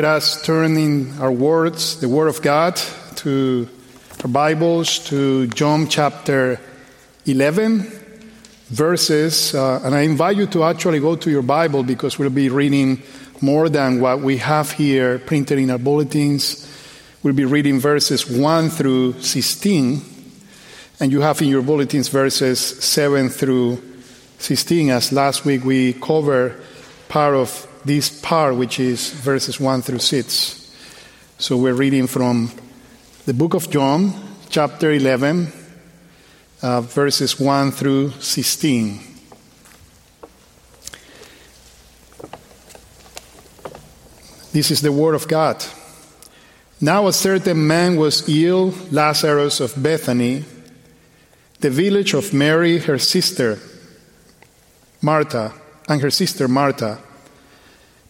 Let us turn in our words, the Word of God, to our Bibles, to John chapter 11, verses. Uh, and I invite you to actually go to your Bible because we'll be reading more than what we have here printed in our bulletins. We'll be reading verses 1 through 16. And you have in your bulletins verses 7 through 16, as last week we covered part of this part, which is verses 1 through 6. So we're reading from the book of John, chapter 11, uh, verses 1 through 16. This is the word of God. Now a certain man was ill, Lazarus of Bethany, the village of Mary, her sister, Martha, and her sister Martha.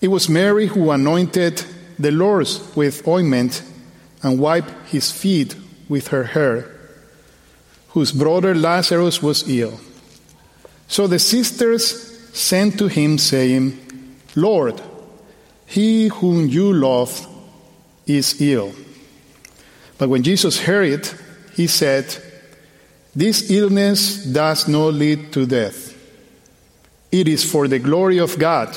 It was Mary who anointed the Lord with ointment and wiped his feet with her hair, whose brother Lazarus was ill. So the sisters sent to him, saying, Lord, he whom you love is ill. But when Jesus heard it, he said, This illness does not lead to death. It is for the glory of God,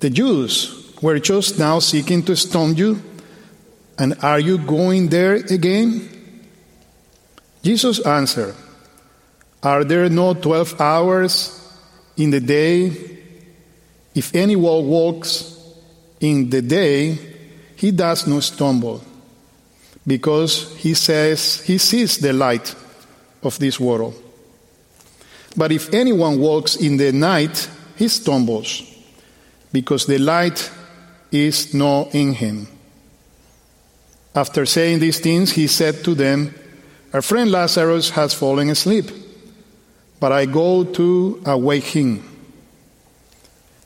the Jews were just now seeking to stone you, and are you going there again? Jesus answered, Are there no twelve hours in the day? If anyone walks in the day, he does not stumble, because he says he sees the light of this world. But if anyone walks in the night, he stumbles, because the light is not in him. After saying these things, he said to them, Our friend Lazarus has fallen asleep, but I go to awake him.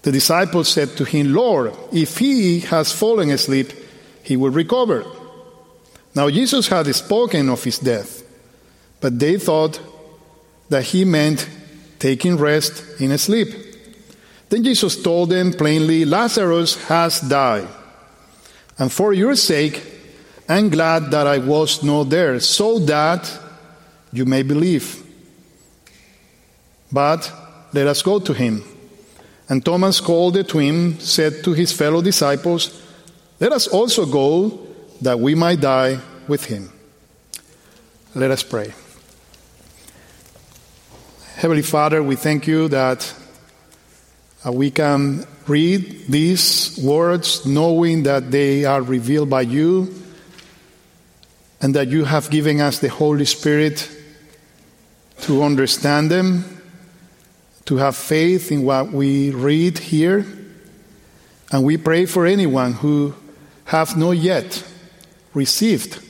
The disciples said to him, Lord, if he has fallen asleep, he will recover. Now Jesus had spoken of his death, but they thought that he meant taking rest in sleep. Then Jesus told them plainly, Lazarus has died, and for your sake, I'm glad that I was not there, so that you may believe. But let us go to him. And Thomas called the twin, said to his fellow disciples, Let us also go, that we might die with him. Let us pray. Heavenly Father, we thank you that Uh, we can read these words knowing that they are revealed by you and that you have given us the Holy Spirit to understand them, to have faith in what we read here. And we pray for anyone who have not yet received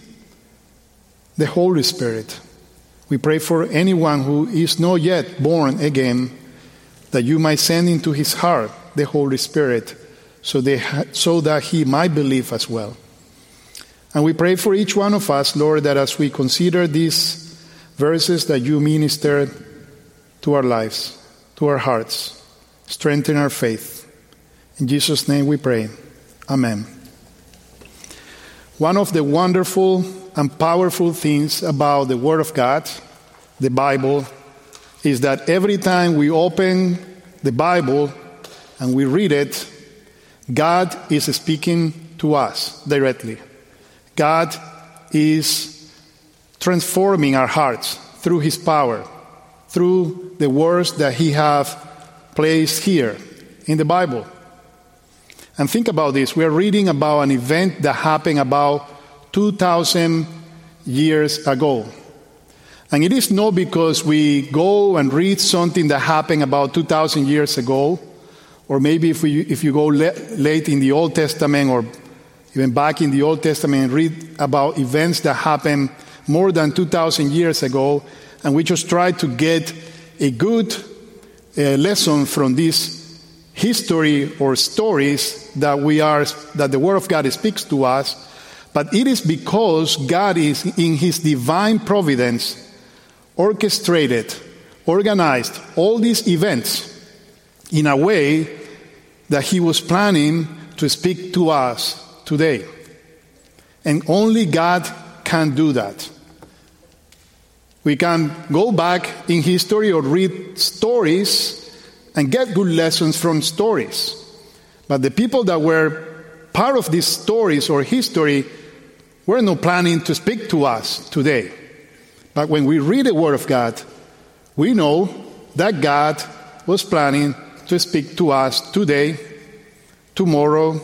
the Holy Spirit we pray for anyone who is not yet born again, that you might send into his heart the Holy Spirit so, that he might believe as well. And we pray for each one of us, Lord, that as we consider these verses, that you minister to our lives, to our hearts, strengthen our faith. In Jesus' name we pray. Amen. One of the wonderful and powerful things about the Word of God, the Bible, is that every time we open the Bible and we read it, God is speaking to us directly. God is transforming our hearts through His power, through the words that He has placed here in the Bible. And think about this. We are reading about an event that happened about 2,000 years ago. And it is not because we go and read something that happened about 2,000 years ago, or maybe if, we, if you go le- late in the Old Testament or even back in the Old Testament, and read about events that happened more than 2,000 years ago, and we just try to get a good uh, lesson from this history or stories that we are that the Word of God speaks to us. But it is because God is in His divine providence orchestrated, organized all these events in a way that He was planning to speak to us today. And only God can do that. We can go back in history or read stories and get good lessons from stories. But the people that were part of these stories or history were not planning to speak to us today. But when we read the Word of God, we know that God was planning to speak to us today, tomorrow,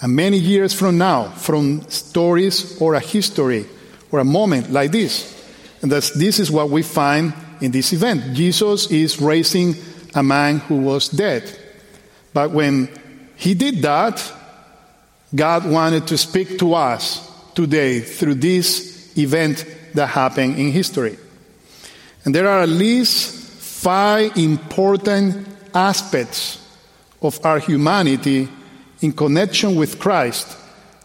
and many years from now from stories or a history or a moment like this. And this is what we find in this event. Jesus is raising a man who was dead. But when he did that, God wanted to speak to us today through this event that happened in history. And there are at least five important aspects of our humanity in connection with Christ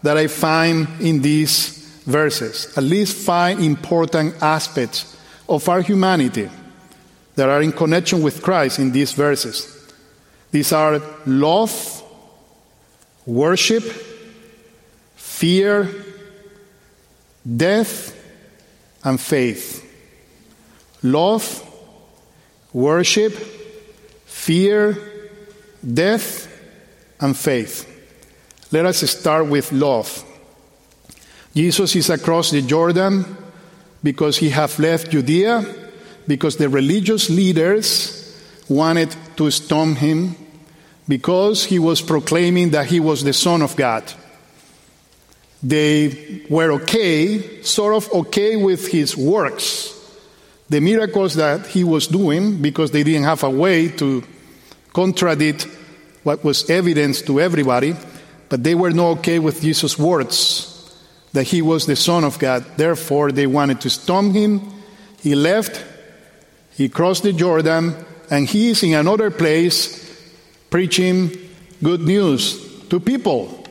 that I find in these verses. At least five important aspects of our humanity that are in connection with Christ in these verses. These are love, worship, fear, death, and faith. Love, worship, fear, death, and faith. Let us start with love. Jesus is across the Jordan because he have left Judea because the religious leaders wanted to stone him because he was proclaiming that he was the son of God. They were okay, sort of okay with his works, the miracles that he was doing because they didn't have a way to contradict what was evidence to everybody, but they were not okay with Jesus' words that he was the Son of God. Therefore, they wanted to stone him. He left, he crossed the Jordan, and he is in another place preaching good news to people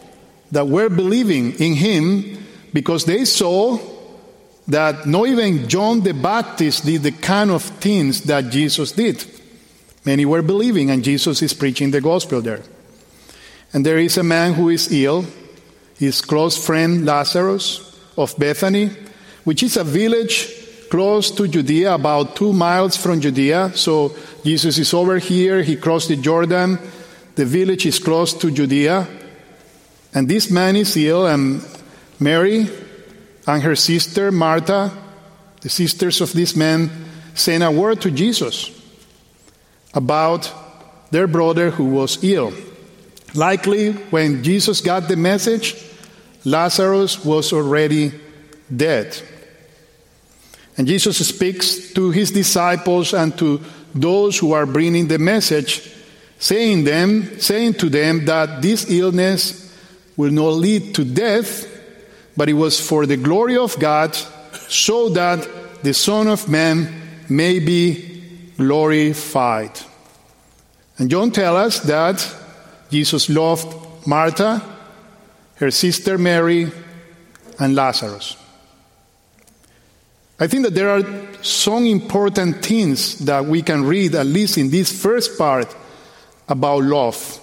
that were believing in him because they saw that not even John the Baptist did the kind of things that Jesus did. Many were believing, and Jesus is preaching the gospel there. And there is a man who is ill, his close friend Lazarus of Bethany, which is a village close to Judea, about two miles from Judea. So Jesus is over here, he crossed the Jordan. The village is close to Judea. And this man is ill, and Mary and her sister Martha, the sisters of this man, sent a word to Jesus about their brother who was ill. Likely, when Jesus got the message, Lazarus was already dead. And Jesus speaks to his disciples and to those who are bringing the message, saying them, saying to them that this illness will not lead to death, but it was for the glory of God, so that the Son of Man may be glorified. And John tells us that Jesus loved Martha, her sister Mary, and Lazarus. I think that there are some important things that we can read, at least in this first part, about love,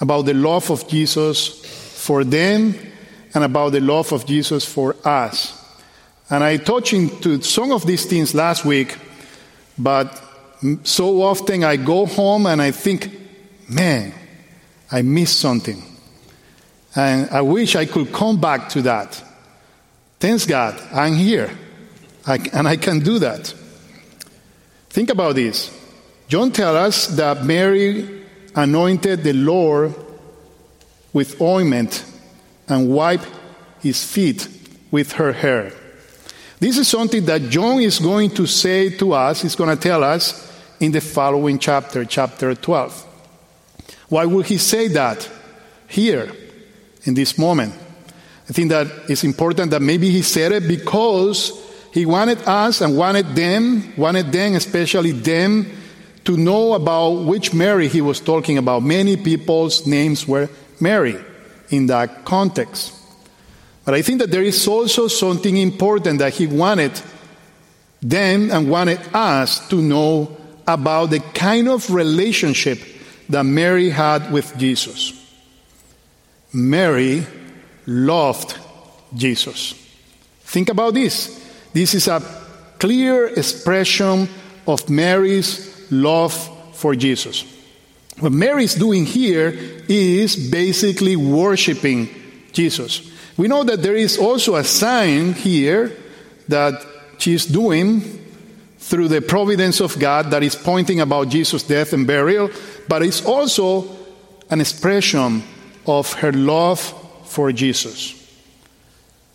about the love of Jesus for them and about the love of Jesus for us. And I touched into some of these things last week, but so often I go home and I think, man, I missed something. And I wish I could come back to that. Thanks God, I'm here. I, and I can do that. Think about this. John tells us that Mary anointed the Lord with ointment and wipe his feet with her hair. This is something that John is going to say to us, he's going to tell us in the following chapter, chapter 12. Why would he say that here, in this moment? I think that it's important that maybe he said it because he wanted us and wanted them, wanted them, especially them, to know about which Mary he was talking about. Many people's names were Mary in that context. But I think that there is also something important that he wanted them and wanted us to know about the kind of relationship that Mary had with Jesus. Mary loved Jesus. Think about this. This is a clear expression of Mary's love for Jesus. What Mary is doing here is basically worshiping Jesus. We know that there is also a sign here that she's doing through the providence of God that is pointing about Jesus' death and burial, but it's also an expression of her love for Jesus.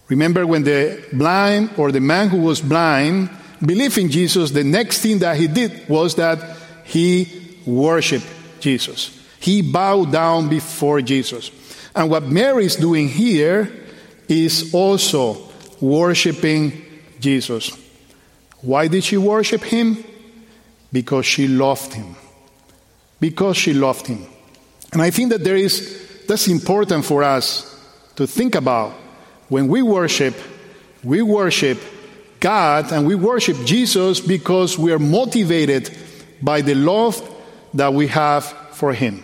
Remember when the blind or the man who was blind believed in Jesus, the next thing that he did was that he worshiped Jesus. He bowed down before Jesus. And what Mary is doing here is also worshiping Jesus. Why did she worship him? Because she loved him. Because she loved him. And I think that there is that's important for us to think about. When we worship, we worship God and we worship Jesus because we are motivated by the love that we have for Him.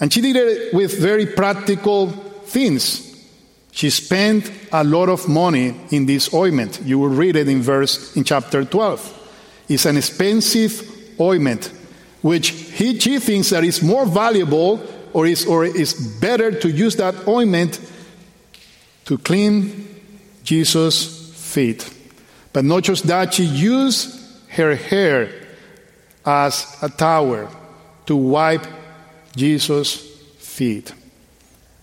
And she did it with very practical things. She spent a lot of money in this ointment. You will read it in verse in chapter 12. It's an expensive ointment, which he, she thinks that is more valuable or is, or is better to use that ointment to clean Jesus' feet. But not just that, she used her hair as a towel to wipe Jesus' feet.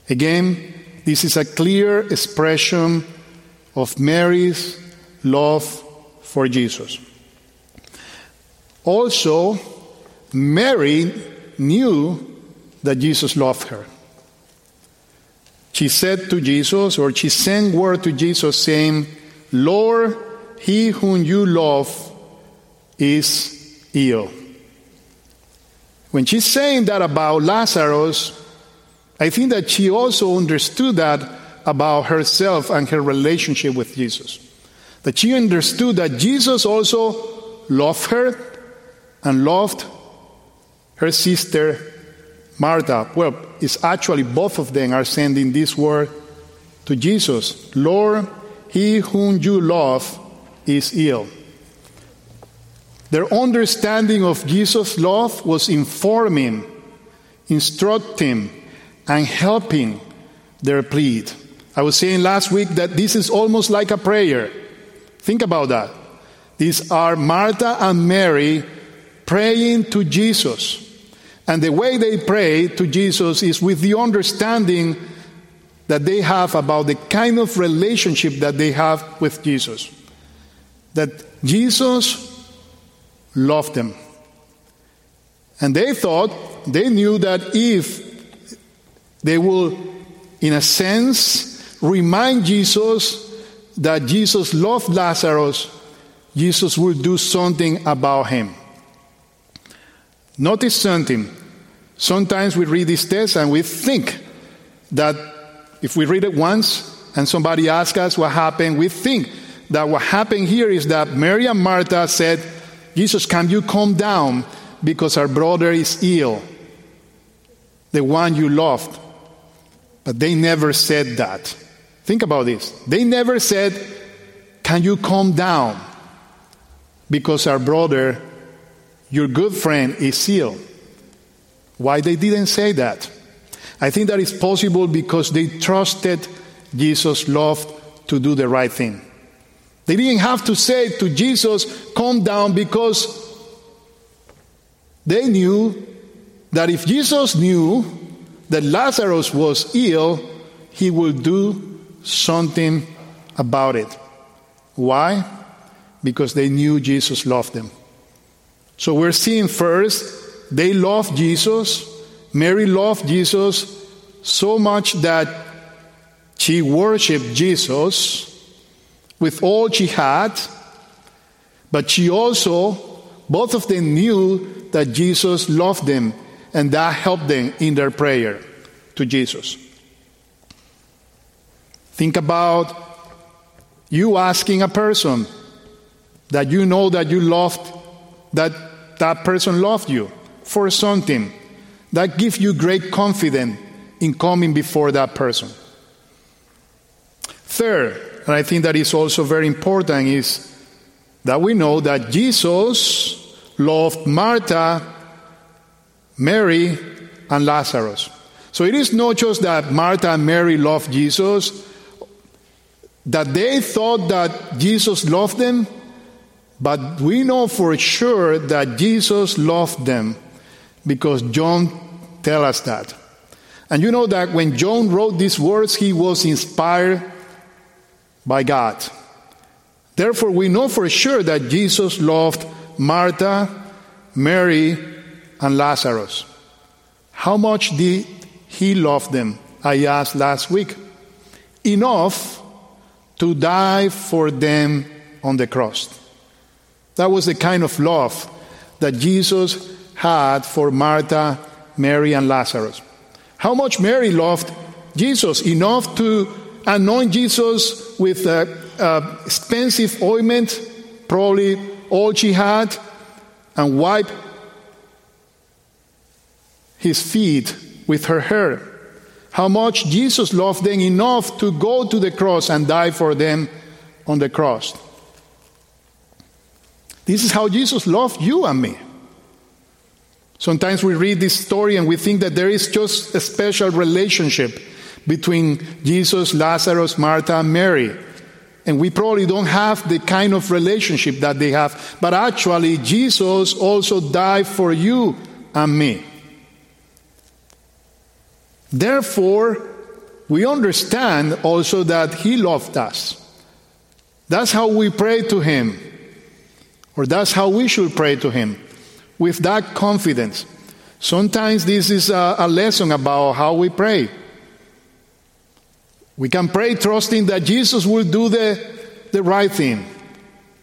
Again, this is a clear expression of Mary's love for Jesus. Also, Mary knew that Jesus loved her. She said to Jesus, or she sent word to Jesus saying, Lord, he whom you love is ill. When she's saying that about Lazarus, I think that she also understood that about herself and her relationship with Jesus. That she understood that Jesus also loved her and loved her sister Martha, well, it's actually both of them are sending this word to Jesus Lord, he whom you love is ill. Their understanding of Jesus' love was informing, instructing, and helping their plead. I was saying last week that this is almost like a prayer. Think about that. These are Martha and Mary praying to Jesus and the way they pray to Jesus is with the understanding that they have about the kind of relationship that they have with Jesus. That Jesus loved them. And they thought, they knew that if they will, in a sense, remind Jesus that Jesus loved Lazarus, Jesus will do something about him. Notice something. Sometimes we read this text and we think that if we read it once and somebody asks us what happened, we think that what happened here is that Mary and Martha said, Jesus, can you come down because our brother is ill, the one you loved? But they never said that. Think about this. They never said, Can you come down because our brother your good friend is ill. Why they didn't say that? I think that is possible because they trusted Jesus' love to do the right thing. They didn't have to say to Jesus, Calm down, because they knew that if Jesus knew that Lazarus was ill, he would do something about it. Why? Because they knew Jesus loved them. So we're seeing first, they loved Jesus. Mary loved Jesus so much that She worshiped Jesus with all she had, but she also, both of them knew that Jesus loved them, and that helped them in their prayer to Jesus. Think about you asking a person that you know that you loved, that that person loved you for something. That gives you great confidence in coming before that person. Third, and I think that is also very important, is that we know that Jesus loved Martha, Mary, and Lazarus. So it is not just that Martha and Mary loved Jesus, that they thought that Jesus loved them, but we know for sure that Jesus loved them because John tells us that. And you know that when John wrote these words, he was inspired by God. Therefore, we know for sure that Jesus loved Martha, Mary, and Lazarus. How much did he love them? I asked last week. Enough to die for them on the cross. That was the kind of love that Jesus had for Martha, Mary, and Lazarus. How much Mary loved Jesus enough to anoint Jesus with uh, uh, expensive ointment, probably all she had, and wipe his feet with her hair. How much Jesus loved them enough to go to the cross and die for them on the cross. This is how Jesus loved you and me. Sometimes we read this story and we think that there is just a special relationship between Jesus, Lazarus, Martha, and Mary. And we probably don't have the kind of relationship that they have. But actually, Jesus also died for you and me. Therefore, we understand also that He loved us. That's how we pray to Him, or that's how we should pray to Him, with that confidence. Sometimes this is a, lesson about how we pray. We can pray trusting that Jesus will do the, the right thing,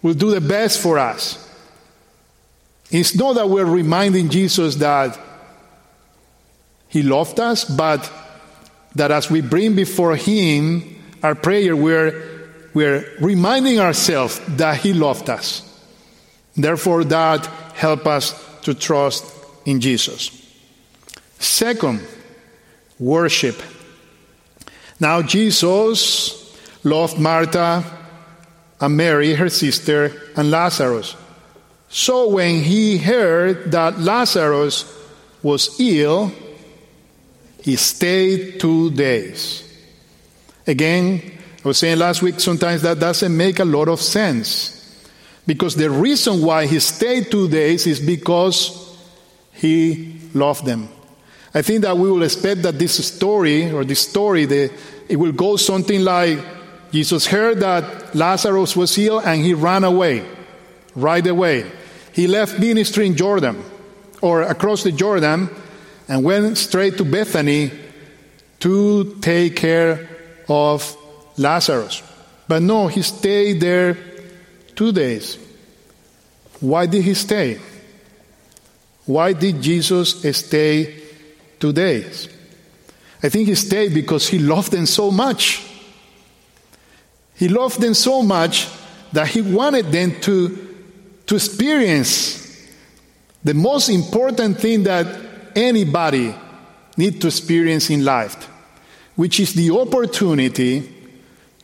will do the best for us. It's not that we're reminding Jesus that He loved us, but that as we bring before Him our prayer, we're, we're reminding ourselves that He loved us. Therefore, that help us to trust in Jesus. Second, worship. Now, Jesus loved Martha and Mary, her sister, and Lazarus. So, when he heard that Lazarus was ill, he stayed two days. Again, I was saying last week, sometimes that doesn't make a lot of sense. Because the reason why he stayed two days is because he loved them. I think that we will expect that this story or this story, the, it will go something like Jesus heard that Lazarus was ill and he ran away right away. He left ministry in Jordan or across the Jordan and went straight to Bethany to take care of Lazarus. But no, he stayed there two days. Why did he stay? Why did Jesus stay two days? I think he stayed because he loved them so much. He loved them so much that he wanted them to, to experience the most important thing that anybody need to experience in life, which is the opportunity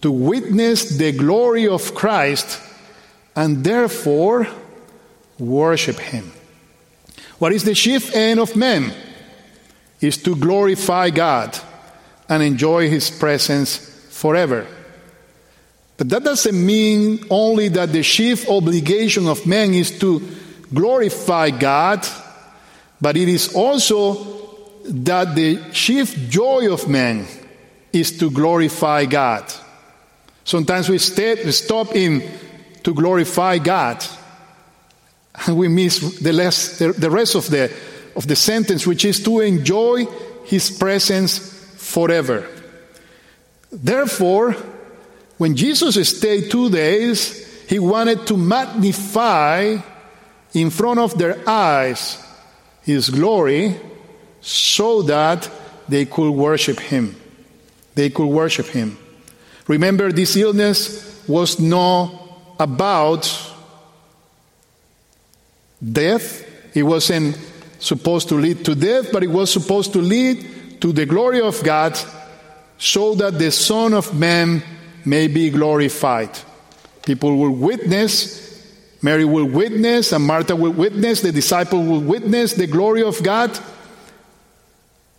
to witness the glory of Christ and therefore worship him. What is the chief end of man? Is to glorify God and enjoy His presence forever. But that doesn't mean only that the chief obligation of man is to glorify God, but it is also that the chief joy of man is to glorify God. Sometimes we, stop in to glorify God, and we miss the, rest of the of the sentence, which is to enjoy his presence forever. Therefore, when Jesus stayed two days, he wanted to magnify in front of their eyes his glory so that they could worship him. They could worship him. Remember, this illness was not about death. It wasn't supposed to lead to death, but it was supposed to lead to the glory of God so that the Son of Man may be glorified. People will witness, Mary will witness, and Martha will witness, the disciple will witness the glory of God,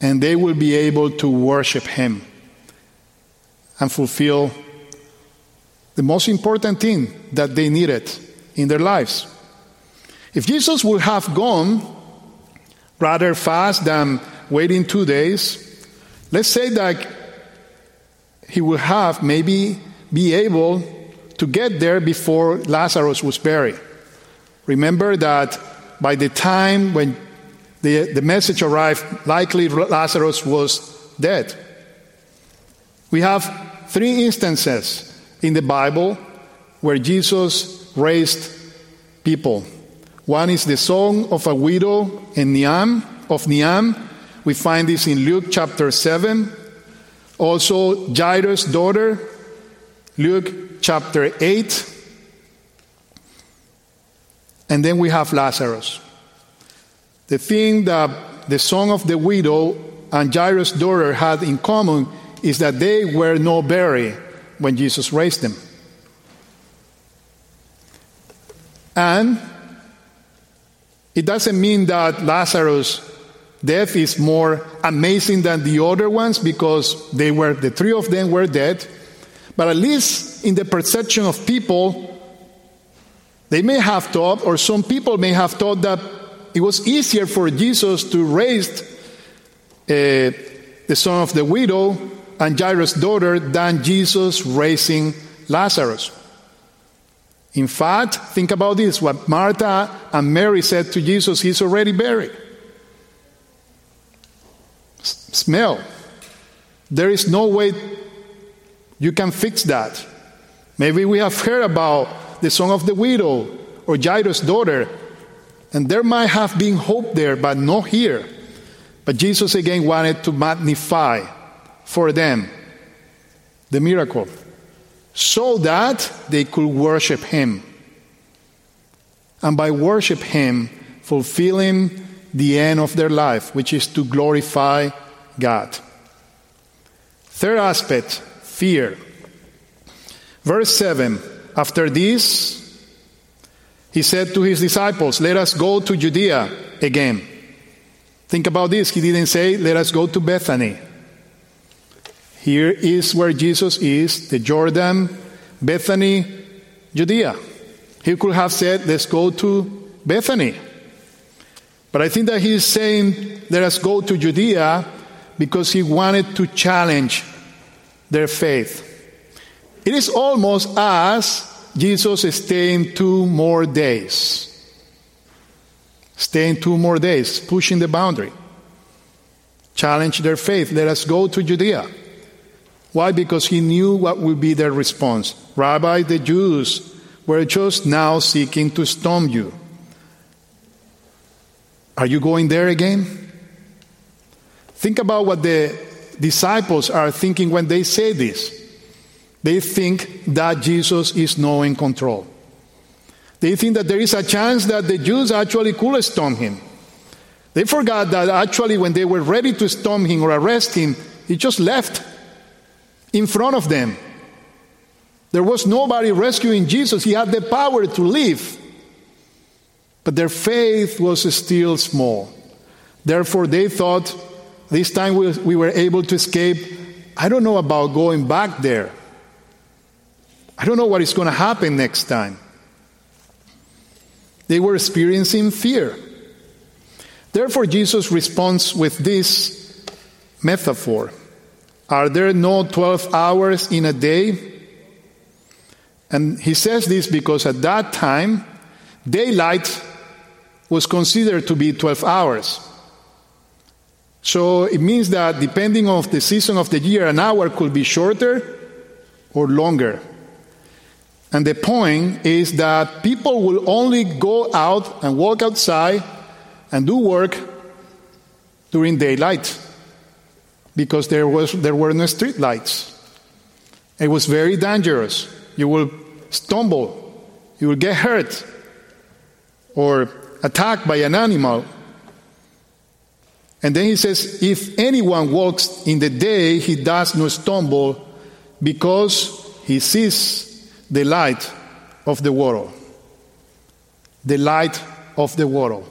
and they will be able to worship Him and fulfill the most important thing that they needed in their lives. If Jesus would have gone rather fast than waiting two days, let's say that he would have maybe be able to get there before Lazarus was buried. Remember that by the time when the, the message arrived, likely Lazarus was dead. We have three instances in the Bible where Jesus raised people. One is the song of a widow in Nain, of Nain. We find this in Luke chapter 7. Also, Jairus' daughter, Luke chapter 8. And then we have Lazarus. The thing that the song of the widow and Jairus' daughter had in common is that they were not buried when Jesus raised them. And it doesn't mean that Lazarus' death is more amazing than the other ones because they were the three of them were dead. But at least in the perception of people, they may have thought, or some people may have thought that it was easier for Jesus to raise uh, the son of the widow and Jairus' daughter than Jesus raising Lazarus. In fact, think about this what Martha and Mary said to Jesus, He's already buried. Smell. There is no way you can fix that. Maybe we have heard about the song of the widow or Jairus' daughter, and there might have been hope there, but not here. But Jesus again wanted to magnify for them the miracle so that they could worship him. And by worship him, fulfilling the end of their life, which is to glorify God. Third aspect, fear. Verse 7 After this, he said to his disciples, Let us go to Judea again. Think about this. He didn't say, Let us go to Bethany. Here is where Jesus is the Jordan, Bethany, Judea. He could have said, Let's go to Bethany. But I think that he is saying, Let us go to Judea because he wanted to challenge their faith. It is almost as Jesus staying two more days. Staying two more days, pushing the boundary. Challenge their faith. Let us go to Judea. Why? Because he knew what would be their response. Rabbi, the Jews were just now seeking to stone you. Are you going there again? Think about what the disciples are thinking when they say this. They think that Jesus is now in control. They think that there is a chance that the Jews actually could stone him. They forgot that actually, when they were ready to stone him or arrest him, he just left in front of them. There was nobody rescuing Jesus. He had the power to live. But their faith was still small. Therefore, they thought, this time we, we were able to escape. I don't know about going back there. I don't know what is going to happen next time. They were experiencing fear. Therefore, Jesus responds with this metaphor Are there no 12 hours in a day? And he says this because at that time, daylight was considered to be 12 hours. So it means that depending on the season of the year, an hour could be shorter or longer. And the point is that people will only go out and walk outside and do work during daylight because there, was, there were no street lights. It was very dangerous. You will stumble, you will get hurt, or attacked by an animal. And then he says, If anyone walks in the day, he does not stumble because he sees the light of the world. The light of the world.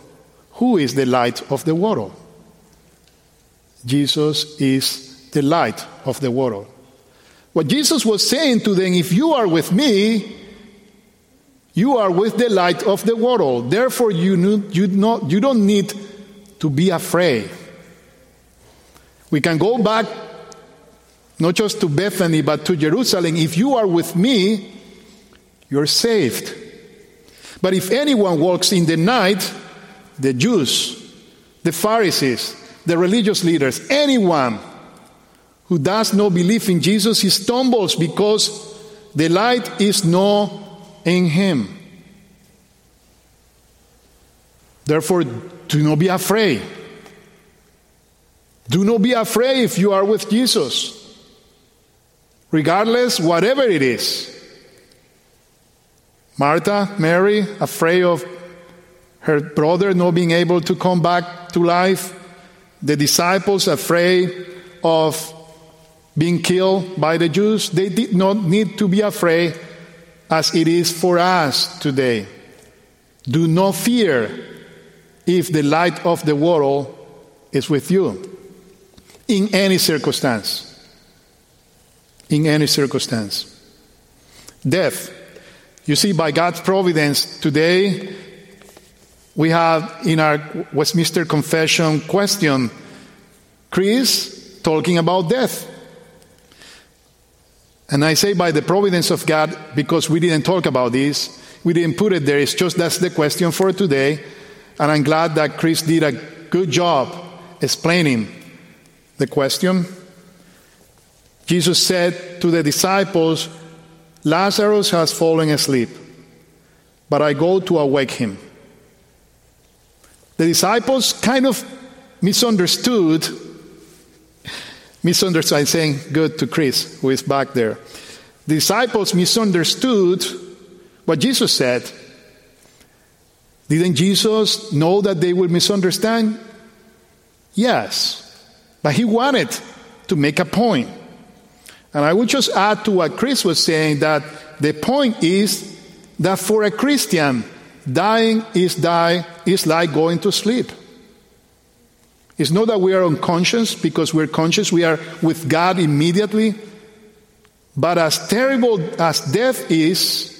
Who is the light of the world? Jesus is the light of the world. What Jesus was saying to them if you are with me, you are with the light of the world. Therefore, you, need, you, not, you don't need to be afraid. We can go back not just to Bethany, but to Jerusalem. If you are with me, you're saved. But if anyone walks in the night, the Jews, the Pharisees, the religious leaders, anyone who does not believe in Jesus, he stumbles because the light is not in him. Therefore, do not be afraid. Do not be afraid if you are with Jesus. Regardless, whatever it is. Martha, Mary, afraid of her brother not being able to come back to life. The disciples, afraid of being killed by the Jews. They did not need to be afraid as it is for us today. Do not fear if the light of the world is with you in any circumstance. In any circumstance. Death you see, by God's providence, today we have in our Westminster Confession question Chris talking about death. And I say by the providence of God because we didn't talk about this, we didn't put it there. It's just that's the question for today. And I'm glad that Chris did a good job explaining the question. Jesus said to the disciples, Lazarus has fallen asleep, but I go to awake him. The disciples kind of misunderstood, misunderstood, I'm saying good to Chris, who is back there. The disciples misunderstood what Jesus said. Didn't Jesus know that they would misunderstand? Yes. But he wanted to make a point. And I would just add to what Chris was saying that the point is that for a Christian, dying is die is like going to sleep. It's not that we are unconscious because we're conscious, we are with God immediately. But as terrible as death is,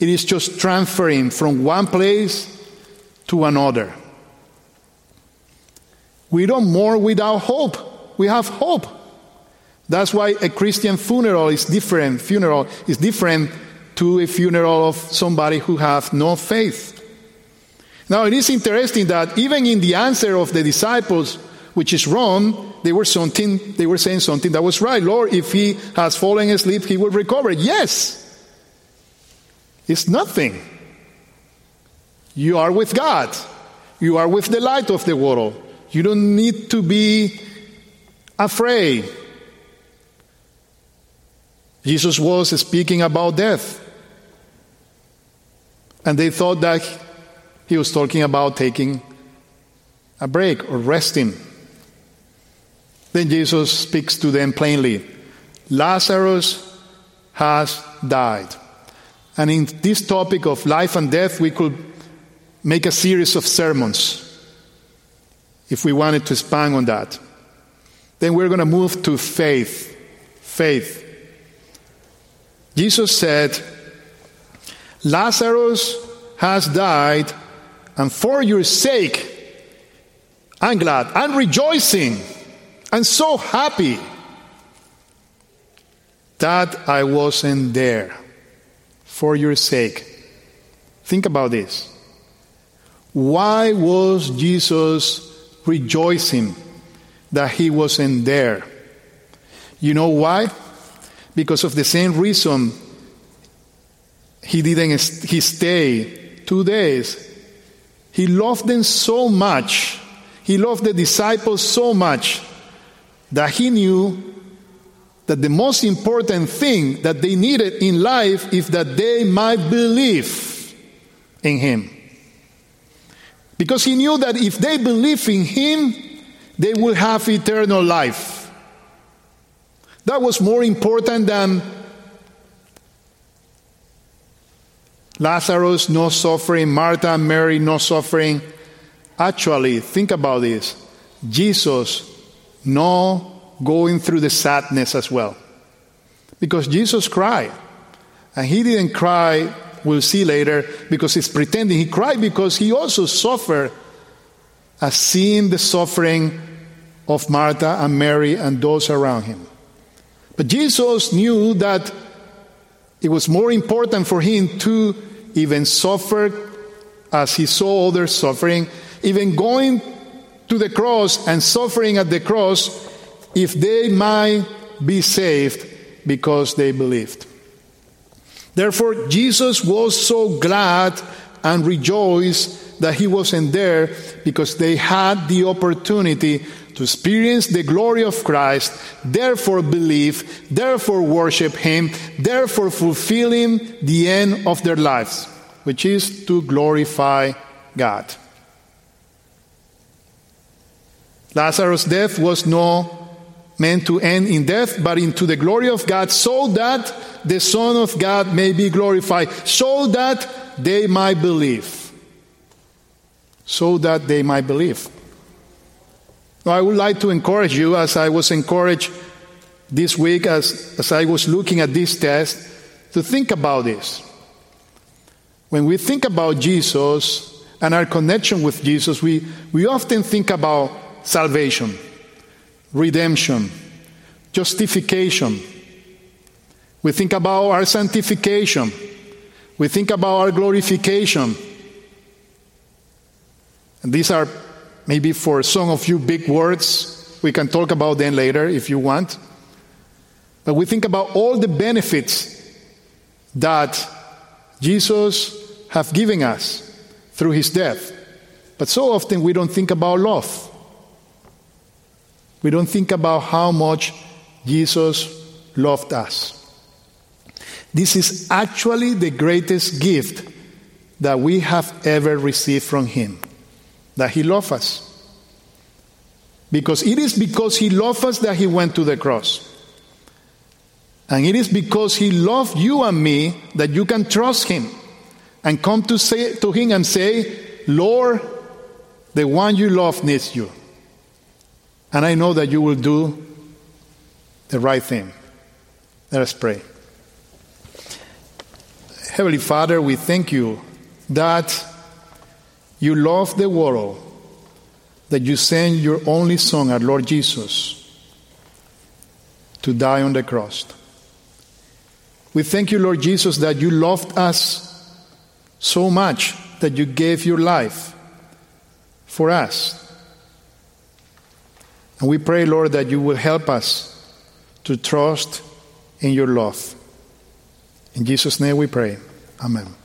it is just transferring from one place to another. We don't mourn without hope. We have hope. That's why a Christian funeral is different. Funeral is different to a funeral of somebody who has no faith. Now it is interesting that even in the answer of the disciples, which is wrong, they were something they were saying something that was right. Lord, if he has fallen asleep, he will recover. Yes. It's nothing. You are with God. You are with the light of the world. You don't need to be afraid. Jesus was speaking about death. And they thought that he was talking about taking a break or resting. Then Jesus speaks to them plainly Lazarus has died. And in this topic of life and death, we could make a series of sermons if we wanted to expand on that. Then we're going to move to faith. Faith. Jesus said, Lazarus has died, and for your sake, I'm glad, I'm rejoicing, I'm so happy that I wasn't there for your sake. Think about this. Why was Jesus rejoicing? that he wasn't there. You know why? Because of the same reason he didn't he stayed two days. He loved them so much. He loved the disciples so much that he knew that the most important thing that they needed in life is that they might believe in him. Because he knew that if they believe in him, they will have eternal life. That was more important than Lazarus no suffering, Martha, and Mary no suffering. Actually, think about this. Jesus no going through the sadness as well. Because Jesus cried. And he didn't cry, we'll see later, because he's pretending. He cried because he also suffered as seeing the suffering of Martha and Mary and those around him. But Jesus knew that it was more important for him to even suffered as he saw others suffering, even going to the cross and suffering at the cross if they might be saved because they believed. Therefore, Jesus was so glad and rejoiced that he wasn't there because they had the opportunity to experience the glory of Christ, therefore believe, therefore worship him, therefore fulfilling the end of their lives, which is to glorify God. Lazarus' death was no meant to end in death, but into the glory of God, so that the Son of God may be glorified, so that they might believe. So that they might believe. I would like to encourage you, as I was encouraged this week as, as I was looking at this test, to think about this. When we think about Jesus and our connection with Jesus, we, we often think about salvation redemption, justification. We think about our sanctification. We think about our glorification. And these are maybe for some of you big words. We can talk about them later if you want. But we think about all the benefits that Jesus have given us through his death. But so often we don't think about love. We don't think about how much Jesus loved us. This is actually the greatest gift that we have ever received from Him that He loved us. Because it is because He loved us that He went to the cross. And it is because He loved you and me that you can trust Him and come to, say, to Him and say, Lord, the one you love needs you. And I know that you will do the right thing. Let us pray. Heavenly Father, we thank you that you love the world, that you sent your only Son, our Lord Jesus, to die on the cross. We thank you, Lord Jesus, that you loved us so much that you gave your life for us. And we pray, Lord, that you will help us to trust in your love. In Jesus' name we pray. Amen.